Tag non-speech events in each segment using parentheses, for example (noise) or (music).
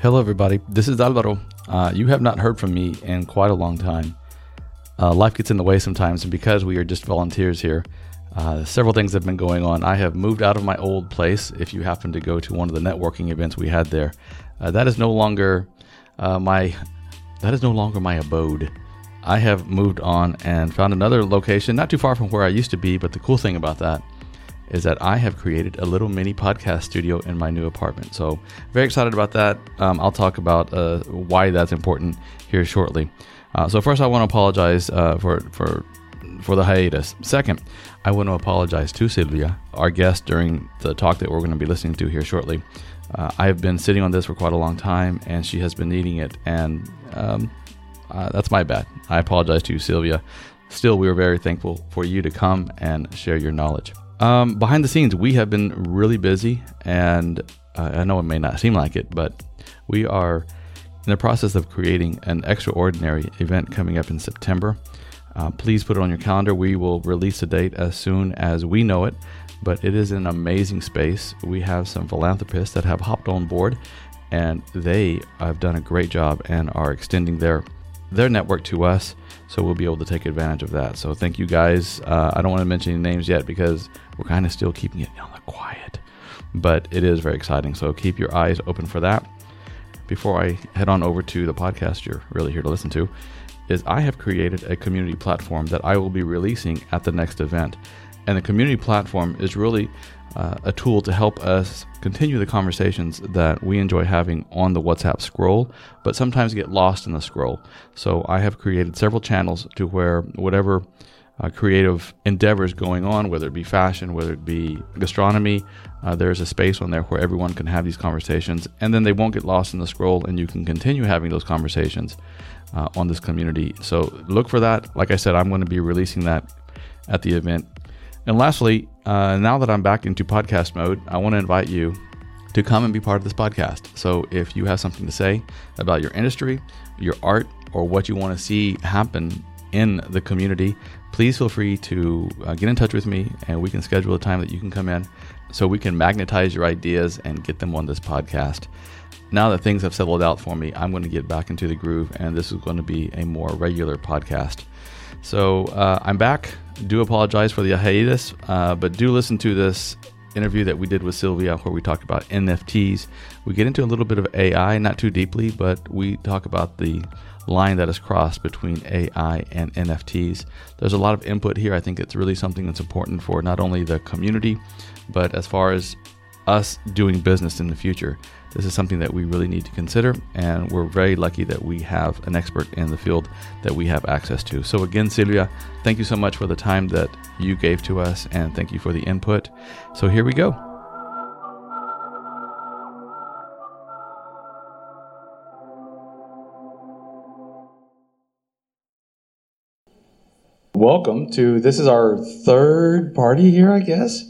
Hello, everybody. This is Alvaro. Uh, you have not heard from me in quite a long time. Uh, life gets in the way sometimes, and because we are just volunteers here, uh, several things have been going on. I have moved out of my old place. If you happen to go to one of the networking events we had there, uh, that is no longer uh, my that is no longer my abode. I have moved on and found another location, not too far from where I used to be. But the cool thing about that is that I have created a little mini podcast studio in my new apartment. So, very excited about that. Um, I'll talk about uh, why that's important here shortly. Uh, so, first, I want to apologize uh, for for for the hiatus. Second, I want to apologize to Silvia, our guest during the talk that we're going to be listening to here shortly. Uh, I have been sitting on this for quite a long time, and she has been needing it, and um, uh, that's my bad. I apologize to you, Silvia. Still, we are very thankful for you to come and share your knowledge. Um, behind the scenes, we have been really busy, and uh, I know it may not seem like it, but we are in the process of creating an extraordinary event coming up in September. Uh, please put it on your calendar. We will release a date as soon as we know it, but it is an amazing space. We have some philanthropists that have hopped on board, and they have done a great job and are extending their their network to us, so we'll be able to take advantage of that. So thank you guys. Uh, I don't want to mention any names yet because we're kind of still keeping it on the quiet, but it is very exciting. So keep your eyes open for that. Before I head on over to the podcast you're really here to listen to, is I have created a community platform that I will be releasing at the next event. And the community platform is really uh, a tool to help us continue the conversations that we enjoy having on the WhatsApp scroll, but sometimes get lost in the scroll. So I have created several channels to where whatever uh, creative endeavors going on, whether it be fashion, whether it be gastronomy, uh, there's a space on there where everyone can have these conversations, and then they won't get lost in the scroll, and you can continue having those conversations uh, on this community. So look for that. Like I said, I'm going to be releasing that at the event. And lastly, uh, now that I'm back into podcast mode, I want to invite you to come and be part of this podcast. So if you have something to say about your industry, your art, or what you want to see happen in the community, please feel free to uh, get in touch with me and we can schedule a time that you can come in so we can magnetize your ideas and get them on this podcast. Now that things have settled out for me, I'm going to get back into the groove and this is going to be a more regular podcast. So uh, I'm back. Do apologize for the hiatus, uh, but do listen to this interview that we did with Silvia where we talked about NFTs. We get into a little bit of AI, not too deeply, but we talk about the line that is crossed between AI and NFTs. There's a lot of input here. I think it's really something that's important for not only the community, but as far as us doing business in the future. This is something that we really need to consider, and we're very lucky that we have an expert in the field that we have access to. So, again, Silvia, thank you so much for the time that you gave to us, and thank you for the input. So, here we go. Welcome to this is our third party here, I guess.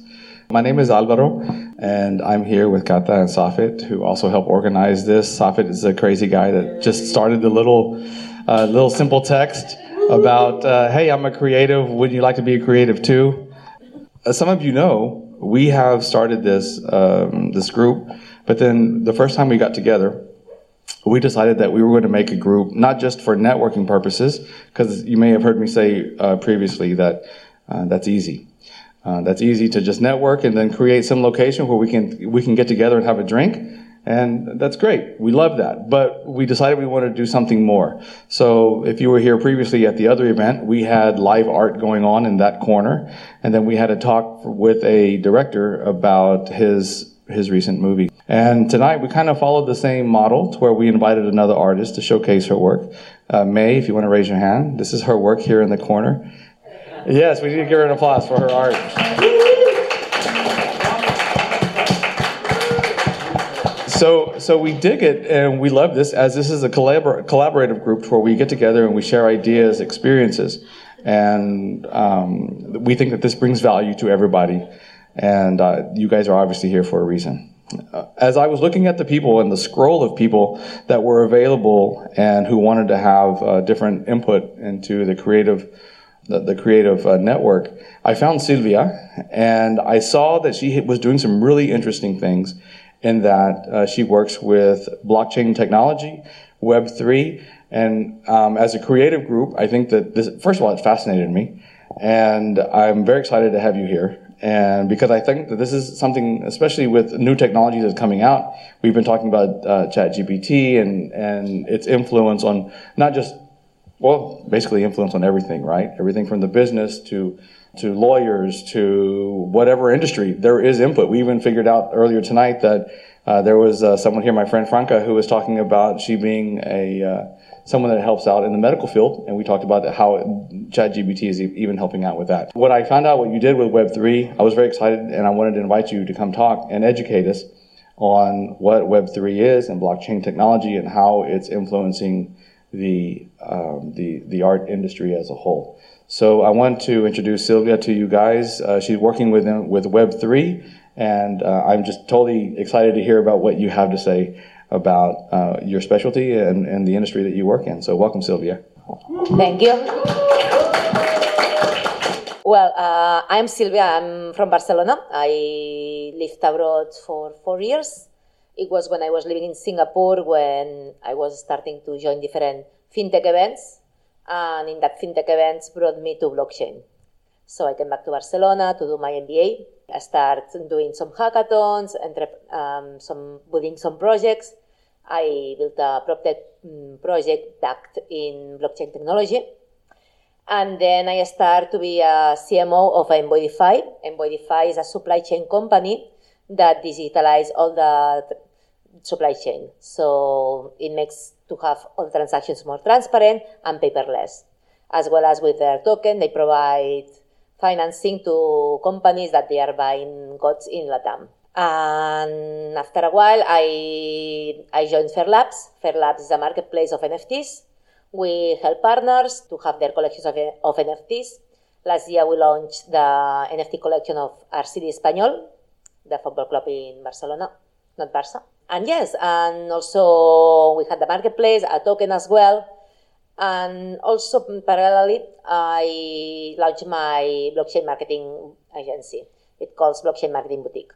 My name is Alvaro, and I'm here with Kata and Safit, who also help organize this. Safit is a crazy guy that just started the little, uh, little simple text about, uh, "Hey, I'm a creative. Would you like to be a creative too?" As some of you know, we have started this um, this group, but then the first time we got together, we decided that we were going to make a group not just for networking purposes, because you may have heard me say uh, previously that uh, that's easy. Uh, that's easy to just network and then create some location where we can we can get together and have a drink, and that's great. We love that. But we decided we wanted to do something more. So if you were here previously at the other event, we had live art going on in that corner, and then we had a talk with a director about his his recent movie. And tonight we kind of followed the same model to where we invited another artist to showcase her work. Uh, May, if you want to raise your hand, this is her work here in the corner. Yes, we need to give her an applause for her art. So, so we dig it and we love this as this is a collabor- collaborative group where we get together and we share ideas, experiences, and um, we think that this brings value to everybody. And uh, you guys are obviously here for a reason. Uh, as I was looking at the people and the scroll of people that were available and who wanted to have uh, different input into the creative the, the creative uh, network, I found Silvia and I saw that she was doing some really interesting things. in that uh, she works with blockchain technology, Web3, and um, as a creative group, I think that this, first of all, it fascinated me, and I'm very excited to have you here. And because I think that this is something, especially with new technology that's coming out, we've been talking about uh, ChatGPT and and its influence on not just, well, basically influence on everything, right? Everything from the business to to lawyers to whatever industry. There is input. We even figured out earlier tonight that uh, there was uh, someone here, my friend Franca, who was talking about she being a uh, someone that helps out in the medical field, and we talked about how ChatGPT is even helping out with that. When I found out what you did with Web3, I was very excited, and I wanted to invite you to come talk and educate us on what Web3 is and blockchain technology and how it's influencing the um, the the art industry as a whole. So I want to introduce Silvia to you guys. Uh, she's working with with Web3, and uh, I'm just totally excited to hear about what you have to say about uh, your specialty and, and the industry that you work in. So, welcome, Silvia. Thank you. Well, uh, I'm Silvia. I'm from Barcelona. I lived abroad for four years. It was when I was living in Singapore when I was starting to join different fintech events. And in that fintech events brought me to blockchain. So I came back to Barcelona to do my MBA. I start doing some hackathons, um, some building some projects. I built a mm, project that in blockchain technology. And then I started to be a CMO of Envoyify. Envoyify is a supply chain company that digitalize all the supply chain. So it makes to have all transactions more transparent and paperless. As well as with their token, they provide financing to companies that they are buying goods in Latam. And after a while, I, I joined Fairlabs. Fairlabs is a marketplace of NFTs. We help partners to have their collections of, of NFTs. Last year, we launched the NFT collection of RCD Espanyol, the football club in Barcelona, not Barça. And yes, and also we had the marketplace, a token as well. And also parallelly, I launched my blockchain marketing agency. It calls Blockchain Marketing Boutique.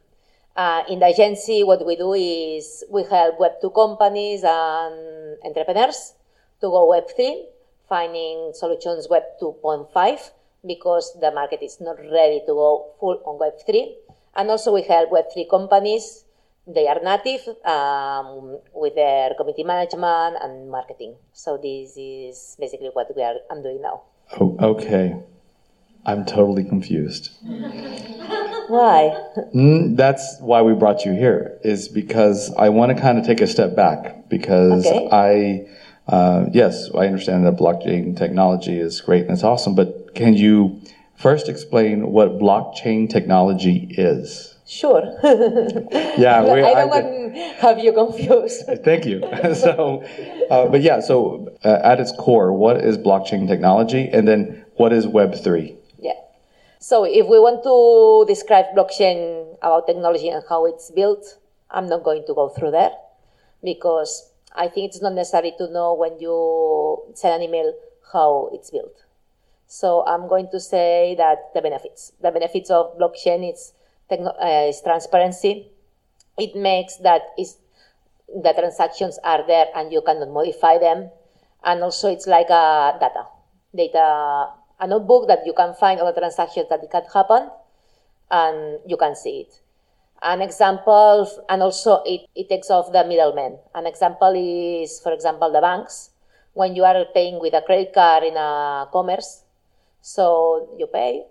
Uh, in the agency, what we do is we help Web2 companies and entrepreneurs to go Web3, finding solutions Web 2.5 because the market is not ready to go full on Web3. And also we help Web3 companies they are native um, with their community management and marketing. So this is basically what we are. I'm doing now. Oh, okay, I'm totally confused. why? Mm, that's why we brought you here. Is because I want to kind of take a step back because okay. I. Uh, yes, I understand that blockchain technology is great and it's awesome, but can you first explain what blockchain technology is? Sure. yeah, (laughs) we, I don't want to have you confused. (laughs) thank you. (laughs) so, uh, but yeah, so uh, at its core, what is blockchain technology, and then what is Web three? Yeah. So, if we want to describe blockchain about technology and how it's built, I'm not going to go through there because I think it's not necessary to know when you send an email how it's built. So, I'm going to say that the benefits, the benefits of blockchain is uh, is transparency. It makes that is the transactions are there and you cannot modify them. And also it's like a data, data, a notebook that you can find all the transactions that can happen and you can see it. An example, and also it, it takes off the middleman. An example is, for example, the banks. When you are paying with a credit card in a commerce, so you pay,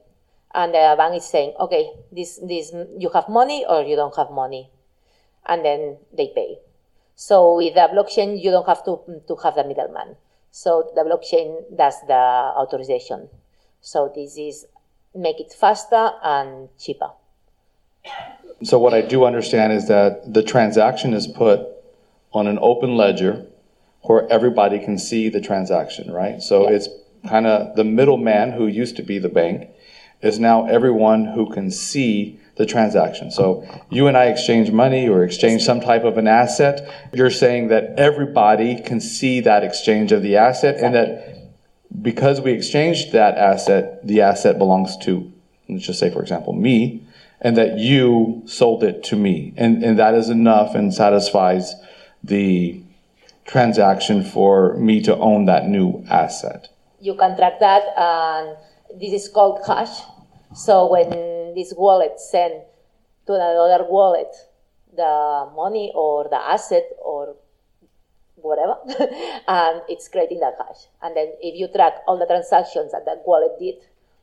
and uh, the bank is saying, okay, this, this, you have money or you don't have money. And then they pay. So with the blockchain, you don't have to, to have the middleman. So the blockchain does the authorization. So this is make it faster and cheaper. So what I do understand is that the transaction is put on an open ledger where everybody can see the transaction, right? So yeah. it's kind of the middleman who used to be the bank is now everyone who can see the transaction. So you and I exchange money or exchange some type of an asset. You're saying that everybody can see that exchange of the asset and that because we exchanged that asset, the asset belongs to, let's just say, for example, me. and that you sold it to me. And, and that is enough and satisfies the transaction for me to own that new asset. You can track that, and this is called hash. So when this wallet send to another wallet the money or the asset or whatever, (laughs) and it's creating that hash. And then if you track all the transactions that that wallet did,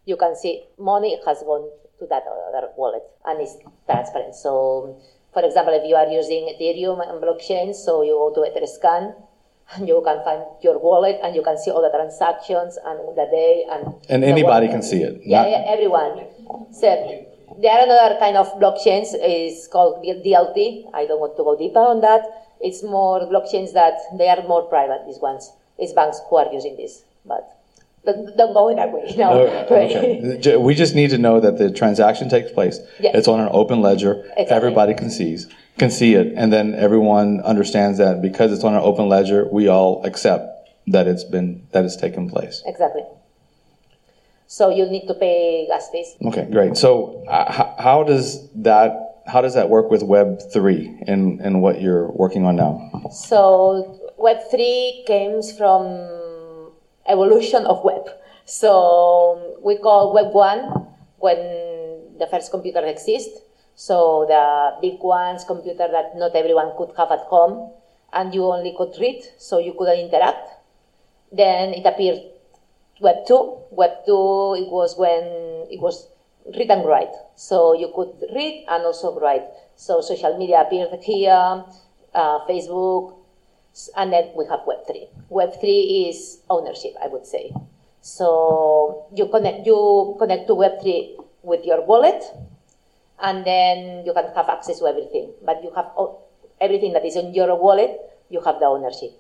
you can see money has gone to that other wallet and it's transparent. So, for example, if you are using Ethereum and blockchain, so you go to Etherscan, and you can find your wallet and you can see all the transactions and the day and And anybody wallet. can see it. Yeah, Not- yeah, everyone. So there are another kind of blockchains is called DLT. I don't want to go deeper on that. It's more blockchains that they are more private. These ones, it's banks who are using this, but don't, go in that way. No, Oh, (laughs) okay. We just need to know that the transaction takes place. Yeah. It's on an open ledger. Exactly. Everybody can sees can see it, and then everyone understands that because it's on an open ledger, we all accept that it's been that it's taken place. exactly. So you need to pay gas fees. Okay, great. So uh, h- how does that how does that work with Web three and and what you're working on now? So Web three comes from evolution of web. So we call Web one when the first computer exists. So the big ones, computer that not everyone could have at home, and you only could read, so you couldn't interact. Then it appeared Web two. Web two it was when it was read and write, so you could read and also write. So social media appeared here, uh, Facebook, and then we have Web3. Web3 is ownership, I would say. So you connect you connect to Web3 with your wallet, and then you can have access to everything. But you have everything that is in your wallet, you have the ownership.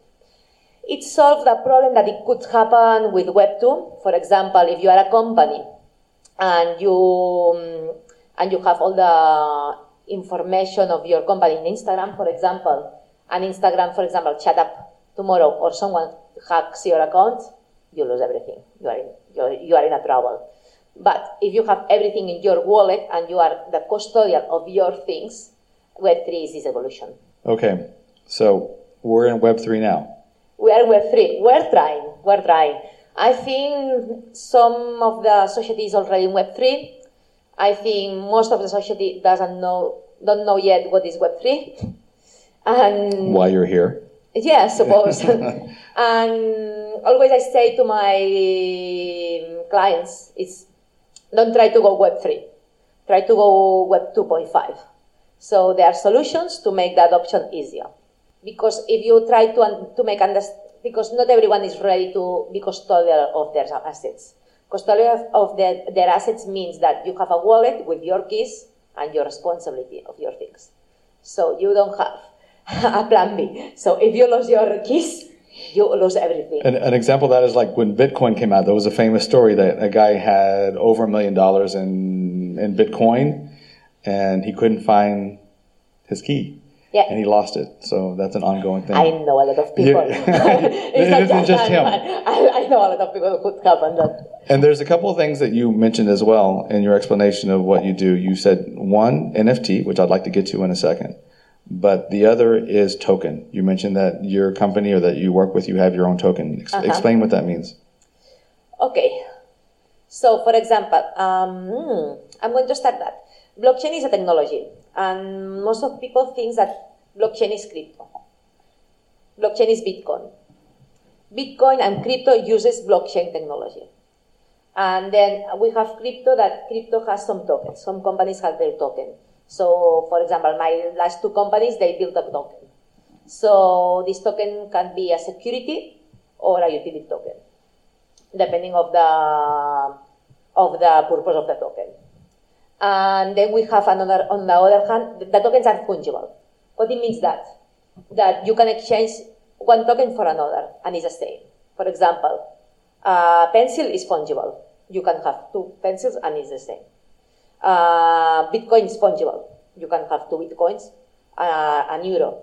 It solved the problem that it could happen with Web2. For example, if you are a company and you and you have all the information of your company in Instagram, for example, and Instagram, for example, chat up tomorrow or someone hacks your account, you lose everything. You are in, you are in a trouble. But if you have everything in your wallet and you are the custodian of your things, Web3 is this evolution. Okay, so we're in Web three now. We are in Web three. We're trying. We're trying. I think some of the society is already in Web three. I think most of the society doesn't know, don't know yet what is Web three. And why you're here, yeah, I suppose. (laughs) and always I say to my clients, it's don't try to go Web three. Try to go Web two point five. So there are solutions to make the adoption easier. Because if you try to, to make understand, because not everyone is ready to be custodial of their assets. Custodial of their, their assets means that you have a wallet with your keys and your responsibility of your things. So you don't have (laughs) a plan B. So if you lose your keys, you lose everything. An, an example of that is like when Bitcoin came out. There was a famous story that a guy had over a million dollars in in Bitcoin, and he couldn't find his key, Yeah. and he lost it. So that's an ongoing thing. I know a lot of people. Yeah. (laughs) it's (laughs) not It isn't just him. I, I know a lot of people who could happen that. And there's a couple of things that you mentioned as well in your explanation of what you do. You said one NFT, which I'd like to get to in a second, but the other is token. You mentioned that your company or that you work with, you have your own token. Ex- Uh-huh. Explain what that means. Okay. So, for example, um, hmm, I'm going to start that. Blockchain is a technology, and most of people think that blockchain is crypto. Blockchain is Bitcoin. Bitcoin and crypto uses blockchain technology. And then we have crypto that crypto has some tokens. Some companies have their token. So, for example, my last two companies, they built a token. So this token can be a security or a utility token depending of the of the purpose of the token. And then we have another on the other hand, the tokens are fungible. What it means that that you can exchange one token for another and it's the same. For example, a pencil is fungible. You can have two pencils and it's the same. Uh, Bitcoin is fungible. You can have two bitcoins, uh, euro.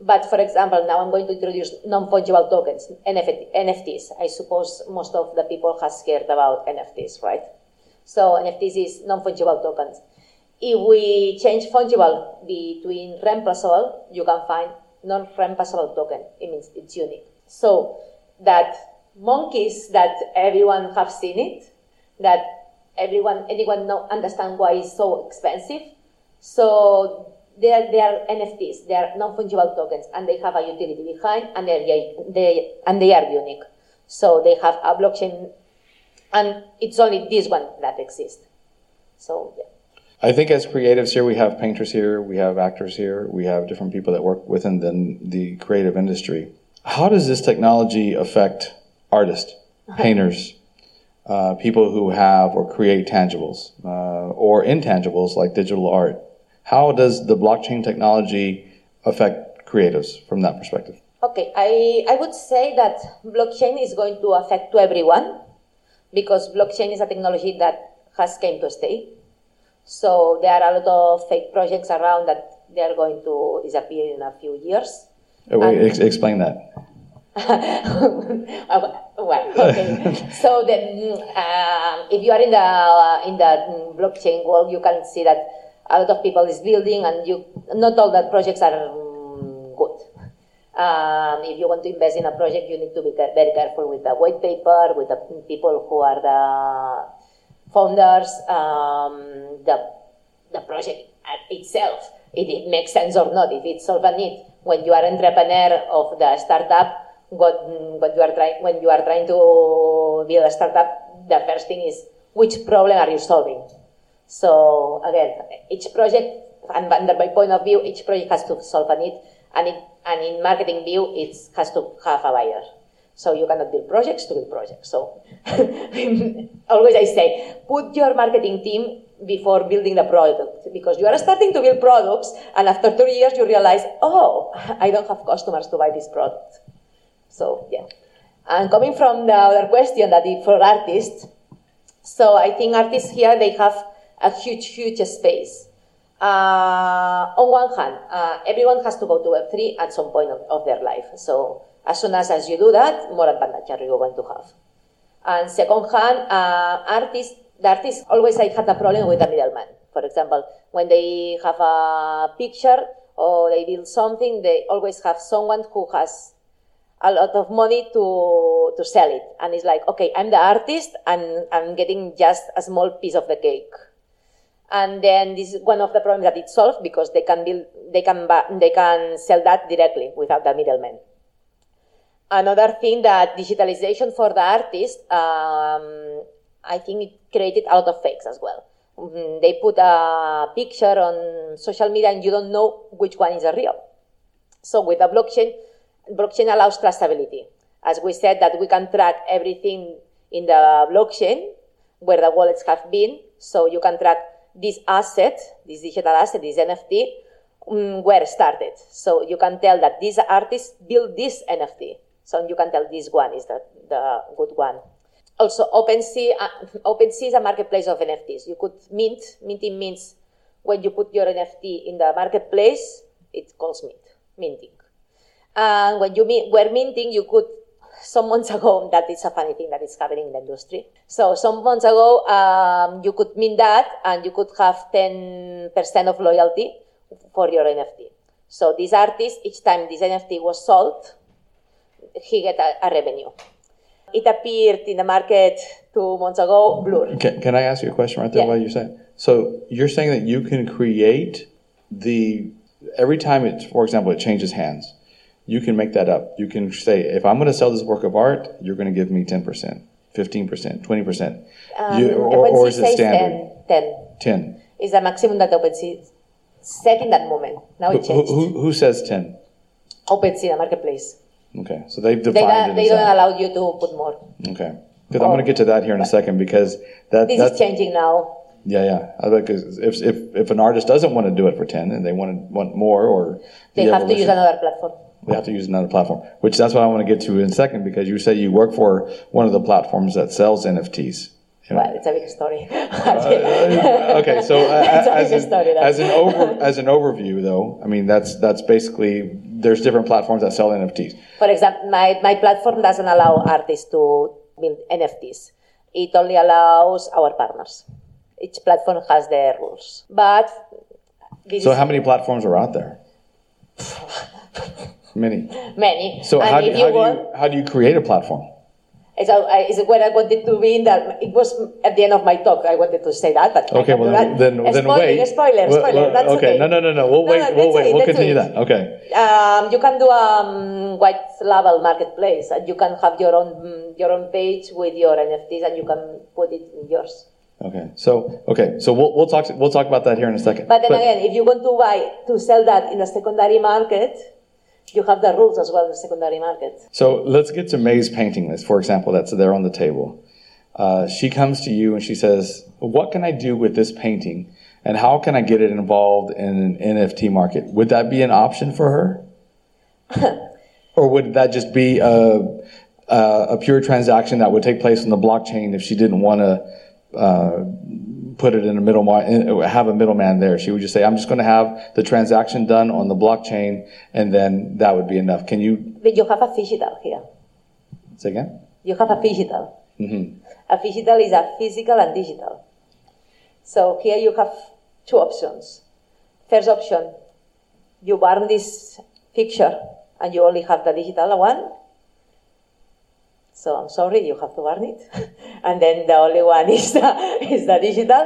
But for example, now I'm going to introduce non-fungible tokens, NFT, NFTs. I suppose most of the people have scared about NFTs, right? So NFTs is non-fungible tokens. If we change fungible between reemplaceable, you can find non-reemplaceable token. It means it's unique. So that monkeys that everyone have seen it, that everyone anyone understand why it's so expensive. So they are, they are NFTs, they are non-fungible tokens, and they have a utility behind, and they they and they are unique. So they have a blockchain, and it's only this one that exists. So yeah. I think as creatives here, we have painters here, we have actors here, we have different people that work within the, the creative industry. How does this technology affect artists, uh-huh. painters, uh, people who have or create tangibles uh, or intangibles like digital art? How does the blockchain technology affect creatives from that perspective? Okay, I, I would say that blockchain is going to affect to everyone because blockchain is a technology that has came to stay so there are a lot of fake projects around that they are going to disappear in a few years. Uh, wait, ex- explain that. (laughs) well, okay. (laughs) so then, um, if you are in the in the blockchain world, you can see that a lot of people is building, and you not all that projects are um, good. Um, if you want to invest in a project, you need to be very careful with the white paper, with the people who are the founders, um, the, the project itself, if it makes sense or not, if it solves a need. When you are entrepreneur of the startup, what, what you are trying, when you are trying to build a startup, the first thing is which problem are you solving? So again, each project, and under my point of view, each project has to solve a need, and, it, and in marketing view, it has to have a buyer. So you cannot build projects to build projects. So (laughs) always I say, put your marketing team before building the product because you are starting to build products and after two years you realize, oh, I don't have customers to buy this product. So yeah. And coming from the other question that is for artists, so I think artists here, they have a huge, huge space. Uh, on one hand, uh, everyone has to go to Web3 at some point of, of their life. So as soon as, as you do that, more advantage are you going to have. And second hand, uh, artists, the artists always I had a problem with the middleman. For example, when they have a picture or they build something, they always have someone who has a lot of money to, to sell it. And it's like, okay, I'm the artist and I'm getting just a small piece of the cake. And then this is one of the problems that it solved because they can build, they can, they can sell that directly without the middleman. Another thing that digitalization for the artist, um, I think it created a lot of fakes as well. Mm, they put a picture on social media and you don't know which one is a real. So with a blockchain, blockchain allows traceability. As we said that we can track everything in the blockchain where the wallets have been. So you can track this asset, this digital asset, this NFT, um, where started. So you can tell that this artist built this NFT. So you can tell this one is the, the good one. Also, OpenSea, uh, OpenSea is a marketplace of NFTs. You could mint. Minting means when you put your NFT in the marketplace, it calls mint, minting. And when you mean, were minting, you could, some months ago, (laughs) that is a funny thing that is happening in the industry. So some months ago, um, you could mint that and you could have 10% of loyalty for your NFT. So this artist, each time this NFT was sold, he get a, a revenue. It appeared in the market two months ago, Blur. Can, can I ask you a question right there yeah. while you're saying? So you're saying that you can create the every time it, for example, it changes hands, you can make that up. You can say, if I'm going to sell this work of art, you're going to give me 10%, 15%, 20%. Um, you, or, or is it standard? 10. 10. 10. Is the maximum that OpenSea set in that moment. Now it changed. Who, who, who says 10? OpenSea, the marketplace. Okay, so they've defined they, they don't allow you to put more. Okay, because I'm going to get to that here in a second because that this is changing now. Yeah, yeah. Because if, if if an artist doesn't want to do it for ten and they want to want more, or they have to use another platform. They have to use another platform, which that's what I want to get to in a second because you say you work for one of the platforms that sells NFTs. Well, it's a big story. uh, okay, so (laughs) uh, as, an, as, an over, as an overview, though, I mean that's that's basically there's different platforms that sell NFTs. For example, my, my platform doesn't allow artists to build NFTs. It only allows our partners. Each platform has their rules. But So how many platforms are out there? (laughs) Many. many. So and how do, how, you do you, how do you create a platform? I, is where I wanted to be in that. It was at the end of my talk. I wanted to say that, but Okay, well then, then spoiler, wait. Spoiler, spoiler. well, That's okay. No, no, no, no. We'll No, wait. no, we'll wait. wait, We'll continue wait. that. Okay. Um, you can do a um, white label marketplace, and you can have your own your own page with your NFTs, and you can put it in yours. Okay. So okay. So we'll we'll talk we'll talk about that here in a second. But then again, if you want to buy to sell that in the secondary market, you have the rules as well in the secondary market. So let's get to May's painting list, for example, that's there on the table. Uh, she comes to you and she says, What can I do with this painting? And how can I get it involved in an NFT market? Would that be an option for her? (laughs) or would that just be a, a, a pure transaction that would take place on the blockchain if she didn't want to uh, put it in a middle, have a middleman there? She would just say, I'm just going to have the transaction done on the blockchain, and then that would be enough. Can you But you have a digital here. say again? You have a digital. Mm-hmm. A digital is a physical and digital. So here you have two options. First option, you burn this picture and you only have the digital one. So I'm sorry, you have to burn it. (laughs) and then the only one (laughs) is the, is the digital,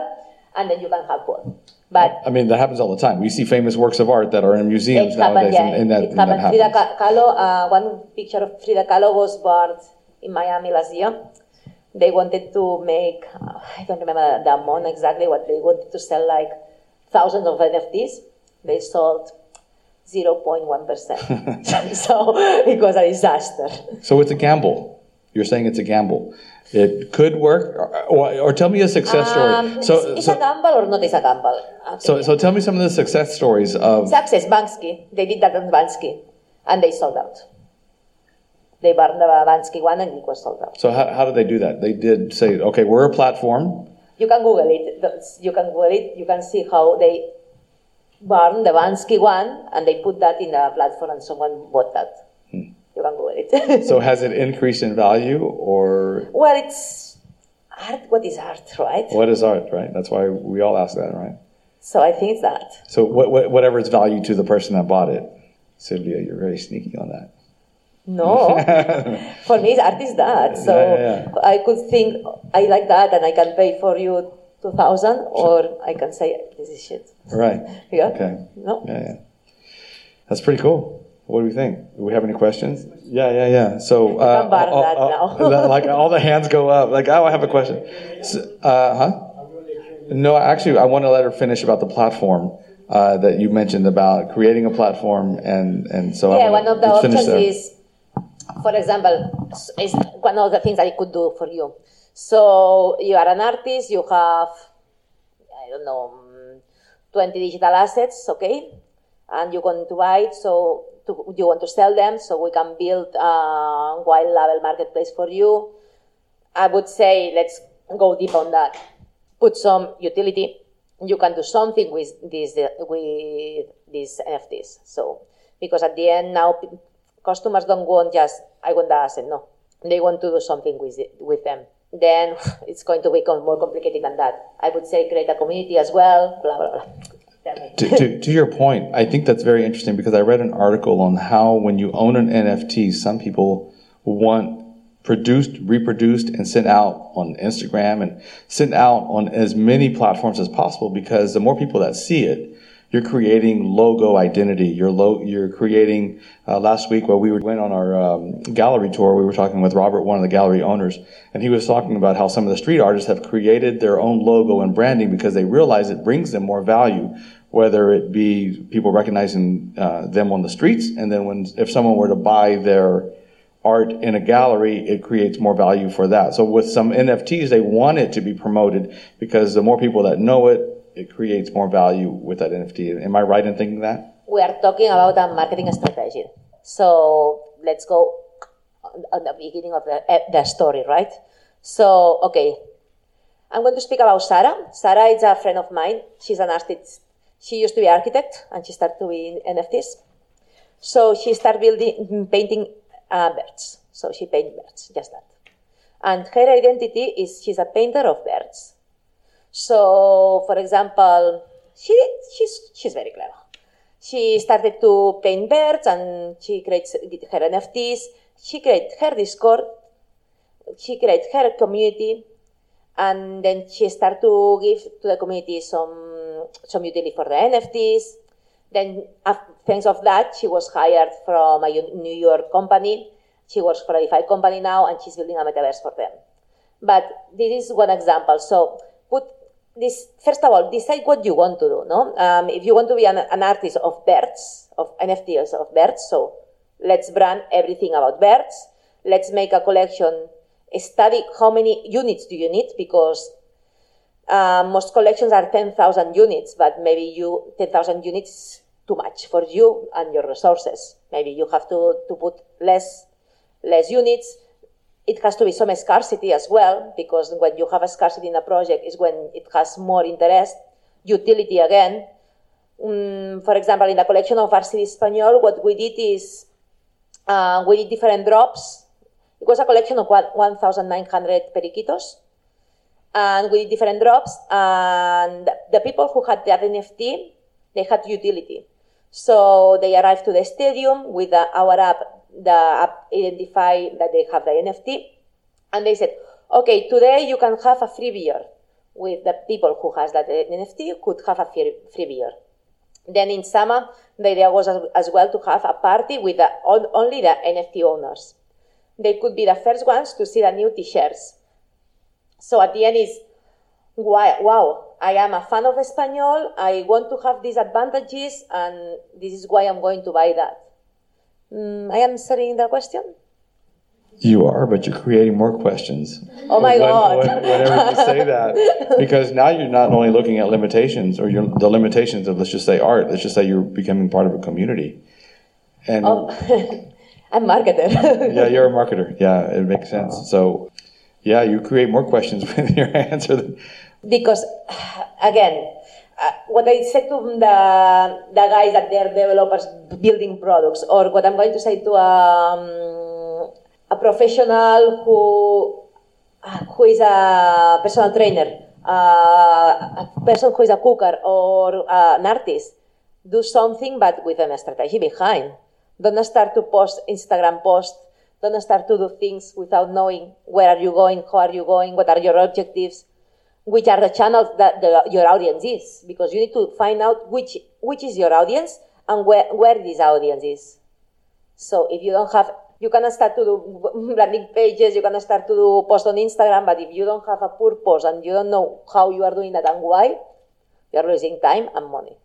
and then you can have both. But I mean, that happens all the time. We see famous works of art that are in museums it happened, nowadays, yeah. and, and that, it and that happened. Frida happens. Kahlo, uh, one picture of Frida Kahlo was burned in Miami last year. They wanted to make, uh, I don't remember the amount exactly, what they wanted to sell like thousands of NFTs. They sold 0.1%. (laughs) so it was a disaster. So it's a gamble. You're saying it's a gamble. It could work, or, or, or tell me a success Um, story. So, it's so, a gamble or not it's a gamble? Okay. so, so tell me some of the success stories of. Success, Bansky. They did that on Bansky and they sold out. They burned the Bansky one and it was sold out. So how, how did they do that? They did say, okay, we're a platform. You can Google it. You can Google it. You can see how they burned the Bansky one and they put that in a platform and someone bought that. (laughs) So has it increased in value, or well, it's art. What is art, right? what is art? Right. That's why we all ask that, right? So I think it's that. So what, what, whatever its value to the person that bought it. Silvia, you're very sneaky on that. No, (laughs) for me, art is that. So Yeah, yeah, I could think I like that, and I can pay for you two thousand, or I can say this is shit. Right. (laughs) Yeah. Okay. No. Yeah, yeah. That's pretty cool. What do we think? Do we have any questions? Yeah, yeah, yeah. So, uh, all- that all- now. (laughs) like all the hands go up. Like, oh, I have a question. So, uh, huh? No, actually, I want to let her finish about the platform uh, that you mentioned about creating a platform, and and so yeah, one of the finish options there. is, for example, is one of the things that I could do for you. So you are an artist, you have, I don't know, mm, 20 digital assets, okay? And you're going to buy it, so to, you want to sell them, so we can build a white label marketplace for you. I would say let's go deep on that. Put some utility. You can do something with these with these NFTs. So because at the end now customers don't want just I want the asset. No, they want to do something with it, with them. Then (laughs) it's going to become more complicated than that. I would say create a community as well. Blah blah blah. To, to, (laughs) to your point, I think that's very interesting because I read an article on how when you own an NFT, some people want produced, reproduced, and sent out on Instagram and sent out on as many platforms as possible because the more people that see it, you're creating logo identity. You're lo- you're creating. Uh, last week, while we went on our um, gallery tour, we were talking with Robert, one of the gallery owners, and he was talking about how some of the street artists have created their own logo and branding because they realize it brings them more value, whether it be people recognizing uh, them on the streets, and then when if someone were to buy their art in a gallery, it creates more value for that. So with some NFTs, they want it to be promoted because the more people that know it, it creates more value with that NFT. Am I right in thinking that? we are talking about a marketing strategy. So let's go on the beginning of the, eh, the story, right? So, okay, I'm going to speak about Sarah. Sarah is a friend of mine. She's an artist. She used to be architect and she started doing NFTs. So she started building, painting uh, birds. So she paints birds, just that. And her identity is she's a painter of birds. So, for example, she she's she's very clever. She started to paint birds and she creates her NFTs. She created her Discord. She created her community, and then she started to give to the community some some utility for the NFTs. Then, thanks of that, she was hired from a New York company. She works for a DeFi company now, and she's building a metaverse for them. But this is one example. So put this first of all, decide what you want to do. No, um, if you want to be an, an, artist of birds, of NFTs of birds, so let's brand everything about birds. Let's make a collection. Study how many units do you need because uh, most collections are 10,000 units, but maybe you 10,000 units too much for you and your resources. Maybe you have to, to put less less units it has to be some scarcity as well, because when you have a scarcity in a project is when it has more interest, utility again. Um, for example, in the collection of RCD Espanyol, what we did is uh, we did different drops. It was a collection of 1,900 periquitos. And we did different drops. And the people who had the NFT, they had utility. So they arrived to the stadium with the, our app the app identify that they have the NFT, and they said, okay, today you can have a free beer with the people who has that NFT could have a free, beer. Then in summer, the idea was as, as well to have a party with the, on, only the NFT owners. They could be the first ones to see the new t-shirts. So at the end is, wow, I am a fan of Espanyol. I want to have these advantages, and this is why I'm going to buy that. Mm, I am studying the question. You are, but you're creating more questions. Oh my when, God! When, whenever you say that, (laughs) because now you're not only looking at limitations or the limitations of let's just say art. Let's just say you're becoming part of a community. And oh, (laughs) I'm marketer. (laughs) yeah, you're a marketer. Yeah, it makes sense. So, yeah, you create more questions with your answer. Because, (sighs) again, uh, what I said to the, the guys that they're developers building products, or what I'm going to say to um, a professional who, uh, who is a personal trainer, uh, a person who is a cooker, or uh, an artist, do something but with a strategy behind. Don't start to post Instagram posts. Don't start to do things without knowing where are you going, how are you going, what are your objectives which are the channels that the, your audience is, because you need to find out which which is your audience and where where this audience is. So if you don't have, you can start to do (laughs) landing pages, you can start to do post on Instagram, but if you don't have a purpose and you don't know how you are doing that and why, you are losing time and money.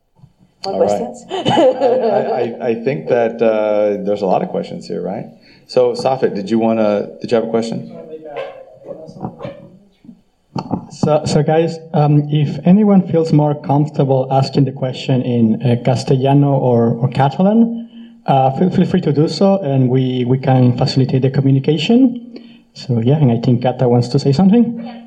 More All questions? Right. I, I, I, think that uh, there's a lot of questions here, right? So, Safit, did you want to? Did you have a question? So, so guys, um, if anyone feels more comfortable asking the question in uh, Castellano or, or Catalan, uh, feel, feel free to do so, and we, we can facilitate the communication. So yeah, and I think Kata wants to say something.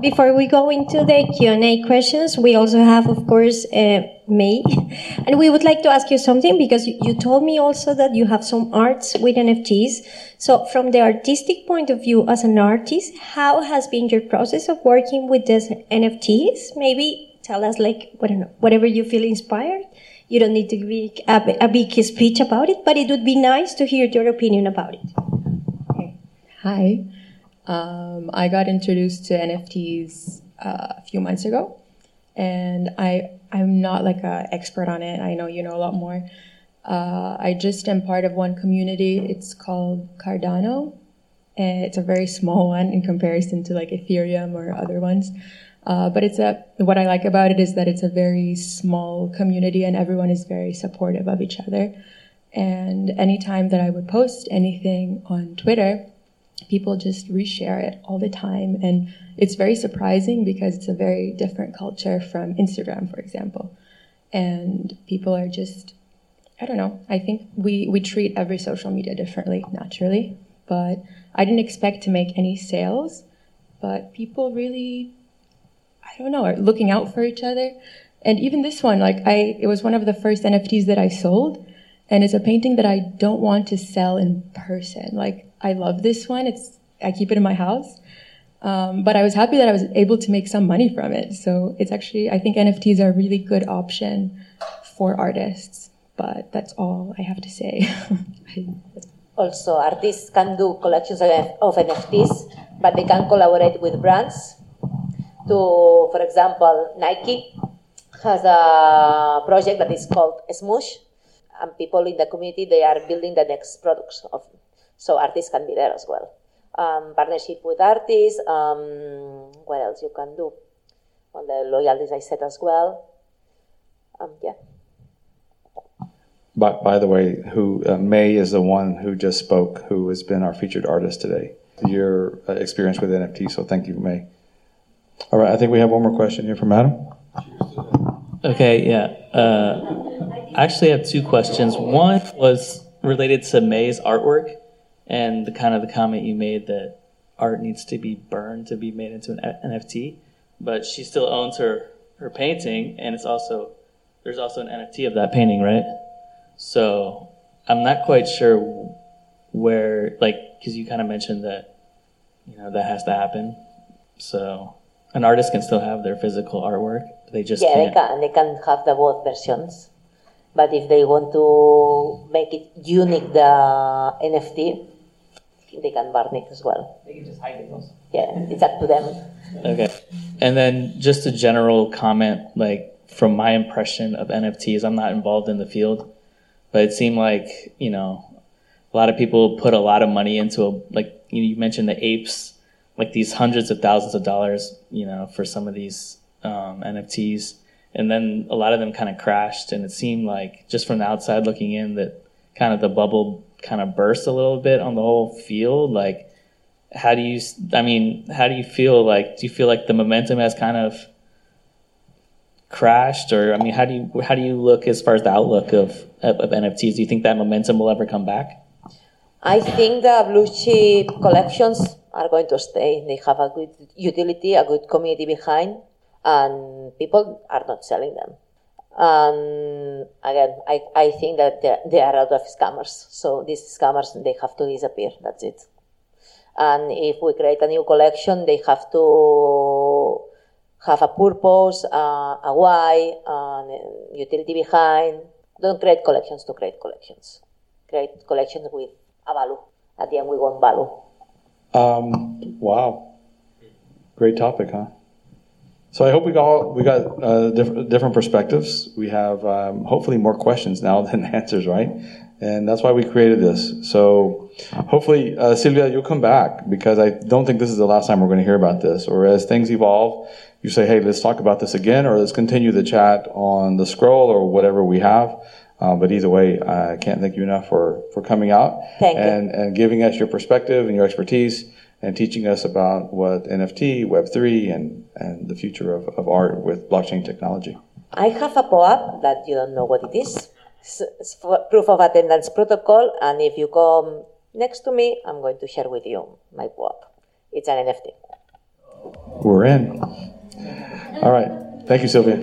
Before we go into the Q&A questions, we also have, of course, uh, May. (laughs) And we would like to ask you something because you told me also that you have some arts with NFTs. So from the artistic point of view as an artist, how has been your process of working with these NFTs? Maybe tell us like, know, whatever you feel inspired. You don't need to be a, a big speech about it, but it would be nice to hear your opinion about it. Okay. Hi. Um, I got introduced to NFTs uh, a few months ago, and I I'm not like an expert on it. I know you know a lot more. Uh, I just am part of one community. It's called Cardano, and it's a very small one in comparison to like Ethereum or other ones. Uh, but it's a what I like about it is that it's a very small community and everyone is very supportive of each other. And anytime that I would post anything on Twitter, people just reshare it all the time. And it's very surprising because it's a very different culture from Instagram, for example. And people are just, I don't know, I think we, we treat every social media differently, naturally. But I didn't expect to make any sales, but people really, I don't know, are looking out for each other. And even this one, like I, it was one of the first NFTs that I sold. And it's a painting that I don't want to sell in person. Like I love this one. It's I keep it in my house, Um, but I was happy that I was able to make some money from it. So it's actually, I think NFTs are a really good option for artists. But that's all I have to say. (laughs) also, artists can do collections of, of NFTs, but they can collaborate with brands. To, for example, Nike has a project that is called Swoosh, and people in the community they are building the next products of. So artists can be there as well um, partnership with artists. Um, what else you can do? On the loyalties I said as well. Um, yeah. By, by the way, who uh, May is the one who just spoke, who has been our featured artist today. Your uh, experience with NFT, so thank you, May. All right, I think we have one more question here from Adam. Okay, yeah. Uh, I actually have two questions. One was related to May's artwork and the kind of the comment you made that art needs to be burned to be made into an NFT, but she still owns her her painting, and it's also there's also an NFT of that painting, right? So I'm not quite sure where, like, because you kind of mentioned that you know that has to happen. So an artist can still have their physical artwork. They just yeah, can't. they can. They can have the both versions. But if they want to make it unique, the NFT, they can burn it as well. They can just hide it also. Yeah, it's up to them. Okay. And then just a general comment, like from my impression of NFTs, I'm not involved in the field, but it seemed like, you know, a lot of people put a lot of money into a, like you mentioned the apes, like these hundreds of thousands of dollars, you know, for some of these um, NFTs. And then a lot of them kind of crashed. And it seemed like just from the outside looking in that kind of the bubble kind of burst a little bit on the whole field? Like, how do you, I mean, how do you feel like, do you feel like the momentum has kind of crashed or, I mean, how do you, how do you look as far as the outlook of, of, of NFTs? Do you think that momentum will ever come back? I think the blue chip collections are going to stay. They have a good utility, a good community behind, and people are not selling them. And again, I, I think that there are lot of scammers. So these scammers, they have to disappear. That's it. And if we create a new collection, they have to have a purpose, uh, a why, and utility behind. Don't create collections to create collections. Create collections with a value. At the end, we want value. Um, wow. Great topic, huh? So I hope we got we got uh, different different perspectives. We have um, hopefully more questions now (laughs) than answers, right? And that's why we created this. So hopefully, uh, Silvia, you'll come back because I don't think this is the last time we're going to hear about this. Or as things evolve, you say, "Hey, let's talk about this again," or let's continue the chat on the scroll or whatever we have. Uh, but either way, I can't thank you enough for for coming out Thank you. and and giving us your perspective and your expertise and teaching us about what NFT, Web3, and, and the future of, of art with blockchain technology. I have a POAP that you don't know what it is. It's proof of attendance protocol, and if you come next to me, I'm going to share with you my POAP. It's an NFT. We're in. All right. Thank you, Silvia.